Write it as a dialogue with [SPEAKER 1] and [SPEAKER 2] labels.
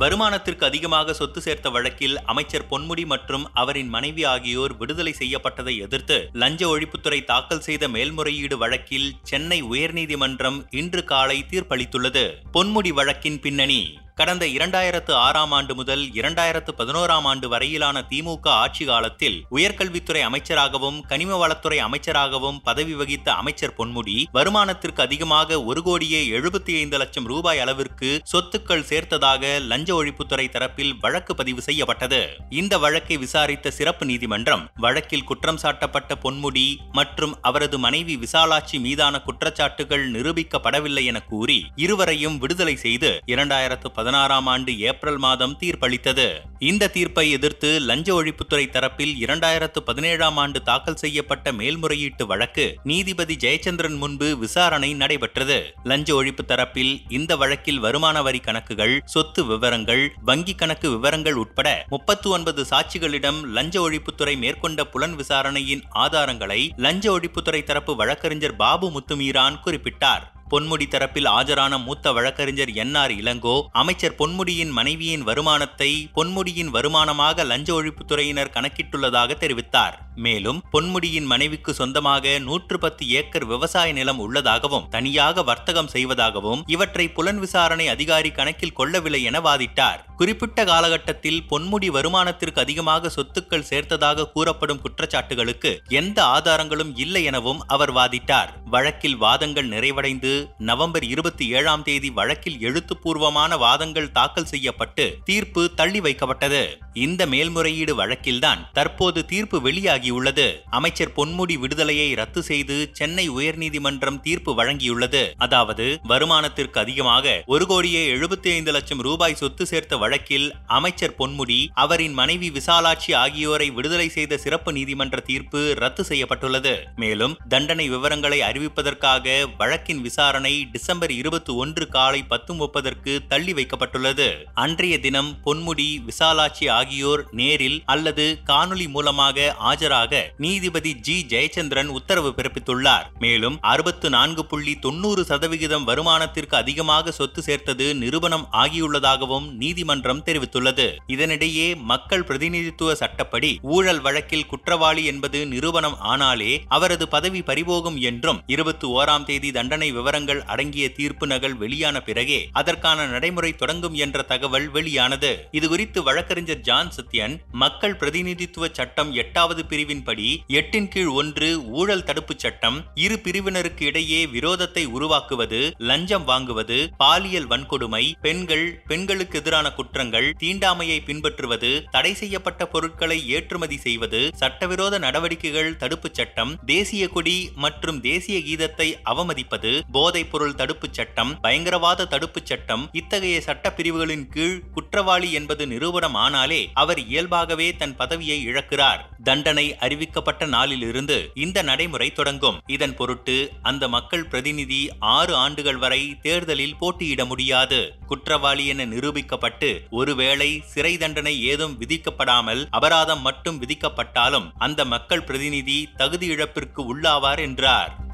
[SPEAKER 1] வருமானத்திற்கு அதிகமாக சொத்து சேர்த்த வழக்கில் அமைச்சர் பொன்முடி மற்றும் அவரின் மனைவி ஆகியோர் விடுதலை செய்யப்பட்டதை எதிர்த்து லஞ்ச ஒழிப்புத்துறை தாக்கல் செய்த மேல்முறையீடு வழக்கில் சென்னை உயர்நீதிமன்றம் இன்று காலை தீர்ப்பளித்துள்ளது. பொன்முடி வழக்கின் பின்னணி கடந்த இரண்டாயிரத்து ஆறாம் ஆண்டு முதல் இரண்டாயிரத்து பதினோராம் ஆண்டு வரையிலான திமுக ஆட்சி காலத்தில் உயர்கல்வித்துறை அமைச்சராகவும் கனிம வளத்துறை அமைச்சராகவும் பதவி வகித்த அமைச்சர் பொன்முடி வருமானத்திற்கு அதிகமாக ஒரு கோடியே எழுபத்தி ஐந்து லட்சம் ரூபாய் அளவிற்கு சொத்துக்கள் சேர்த்ததாக லஞ்ச லஞ்ச ஒழிப்புத்துறை தரப்பில் வழக்கு பதிவு செய்யப்பட்டது. இந்த வழக்கை விசாரித்த சிறப்பு நீதிமன்றம் வழக்கில் குற்றம் சாட்டப்பட்ட பொன்முடி மற்றும் அவரது மனைவி விசாலாட்சி மீதான குற்றச்சாட்டுகள் நிரூபிக்கப்படவில்லை என கூறி இருவரையும் விடுதலை செய்து இரண்டாயிரத்து பதினாறாம் ஆண்டு ஏப்ரல் மாதம் தீர்ப்பளித்தது. இந்த தீர்ப்பை எதிர்த்து லஞ்ச ஒழிப்புத்துறை தரப்பில் இரண்டாயிரத்து பதினேழாம் ஆண்டு தாக்கல் செய்யப்பட்ட மேல்முறையீட்டு வழக்கு நீதிபதி ஜெயச்சந்திரன் முன்பு விசாரணை நடைபெற்றது. லஞ்ச ஒழிப்பு தரப்பில் இந்த வழக்கில் வருமான வரி கணக்குகள் சொத்து விவரங்கள் வங்கி கணக்கு விவரங்கள் உட்பட முப்பத்து ஒன்பது சாட்சிகளிடம் லஞ்ச ஒழிப்புத்துறை மேற்கொண்ட புலன் விசாரணையின் ஆதாரங்களை லஞ்ச ஒழிப்புத்துறை தரப்பு வழக்கறிஞர் பாபு முத்துமீரான் குறிப்பிட்டார். பொன்முடி தரப்பில் ஆஜரான மூத்த வழக்கறிஞர் என் ஆர் இளங்கோ அமைச்சர் பொன்முடியின் மனைவியின் வருமானத்தை பொன்முடியின் வருமானமாக லஞ்ச ஒழிப்புத்துறையினர் கணக்கிட்டுள்ளதாக தெரிவித்தார். மேலும் பொன்முடியின் மனைவிக்கு சொந்தமாக நூற்று பத்து ஏக்கர் விவசாய நிலம் உள்ளதாகவும் தனியாக வர்த்தகம் செய்வதாகவும் இவற்றை புலன் விசாரணை அதிகாரி கணக்கில் கொள்ளவில்லை என வாதிட்டார். குறிப்பிட்ட காலகட்டத்தில் பொன்முடி வருமானத்திற்கு அதிகமாக சொத்துக்கள் சேர்த்ததாக கூறப்படும் குற்றச்சாட்டுகளுக்கு எந்த ஆதாரங்களும் இல்லை எனவும் அவர் வாதிட்டார். வழக்கில் வாதங்கள் நிறைவடைந்து நவம்பர் இருபத்தி ஏழாம் தேதி வழக்கில் எழுத்துப்பூர்வமான வாதங்கள் தாக்கல் செய்யப்பட்டு தீர்ப்பு தள்ளி வைக்கப்பட்டது. இந்த மேல்முறையீடு வழக்கில்தான் தற்போது தீர்ப்பு வெளியாகியுள்ளது. அமைச்சர் பொன்முடி விடுதலையை ரத்து செய்து சென்னை உயர்நீதிமன்றம் தீர்ப்பு வழங்கியுள்ளது. அதாவது வருமானத்திற்கு அதிகமாக ஒரு கோடியே எழுபத்தி ஐந்து லட்சம் ரூபாய் சொத்து சேர்த்த வழக்கில் அமைச்சர் பொன்முடி அவரின் மனைவி விசாலாட்சி ஆகியோரை விடுதலை செய்த சிறப்பு நீதிமன்ற தீர்ப்பு ரத்து செய்யப்பட்டுள்ளது. மேலும் தண்டனை விவரங்களை அறிவிப்பதற்காக வழக்கின் விசாரணை டிசம்பர் இருபத்தி ஒன்று காலை பத்து முப்பதற்கு தள்ளி வைக்கப்பட்டுள்ளது. அன்றைய தினம் பொன்முடி விசாலாட்சி ஆகியோர் நேரில் அல்லது காணொலி மூலமாக ஆஜராக நீதிபதி ஜி. ஜெயச்சந்திரன் உத்தரவு பிறப்பித்துள்ளார். மேலும் அறுபத்து நான்கு புள்ளி தொன்னூறு சதவிகிதம் வருமானத்திற்கு அதிகமாக சொத்து சேர்த்தது நிரூபணம் ஆகியுள்ளதாகவும் நீதிமன்றம் தெரிவித்துள்ளது. இதனிடையே மக்கள் பிரதிநிதித்துவ சட்டப்படி ஊழல் வழக்கில் குற்றவாளி என்பது நிரூபணம் ஆனாலே அவரது பதவி பறிபோகும் என்றும் இருபத்தி ஓராம் தேதி தண்டனை விவரங்கள் அடங்கிய தீர்ப்பு நகல் வெளியான பிறகே அதற்கான நடைமுறை தொடங்கும் என்ற தகவல் வெளியானது. இதுகுறித்து வழக்கறிஞர் ஜான் சத்யன் மக்கள் பிரதிநிதித்துவ சட்டம் எட்டாவது பிரிவின்படி எட்டின் கீழ் ஒன்று ஊழல் தடுப்பு சட்டம் இரு பிரிவினருக்கு இடையே விரோதத்தை உருவாக்குவது லஞ்சம் வாங்குவது பாலியல் வன்கொடுமை பெண்கள் பெண்களுக்கு எதிரான குற்றங்கள் தீண்டாமையை பின்பற்றுவது தடை செய்யப்பட்ட பொருட்களை ஏற்றுமதி செய்வது சட்டவிரோத நடவடிக்கைகள் தடுப்புச் சட்டம் தேசிய கொடி மற்றும் தேசிய கீதத்தை அவமதிப்பது போதைப் பொருள் தடுப்புச் சட்டம் பயங்கரவாத தடுப்புச் சட்டம் இத்தகைய சட்ட பிரிவுகளின் கீழ் குற்றவாளி என்பது நிரூபணம் ஆனாலே அவர் இயல்பாகவே தன் பதவியை இழக்கிறார். தண்டனை அறிவிக்கப்பட்ட நாளிலிருந்து இந்த நடைமுறை தொடங்கும். இதன் பொருட்டு அந்த மக்கள் பிரதிநிதி ஆறு ஆண்டுகள் வரை தேர்தலில் போட்டியிட முடியாது. குற்றவாளி என நிரூபிக்கப்பட்டு ஒருவேளை சிறை தண்டனை ஏதும் விதிக்கப்படாமல் அபராதம் மட்டும் விதிக்கப்பட்டாலும் அந்த மக்கள் பிரதிநிதி தகுதி இழப்பிற்கு உள்ளாவார் என்றார்.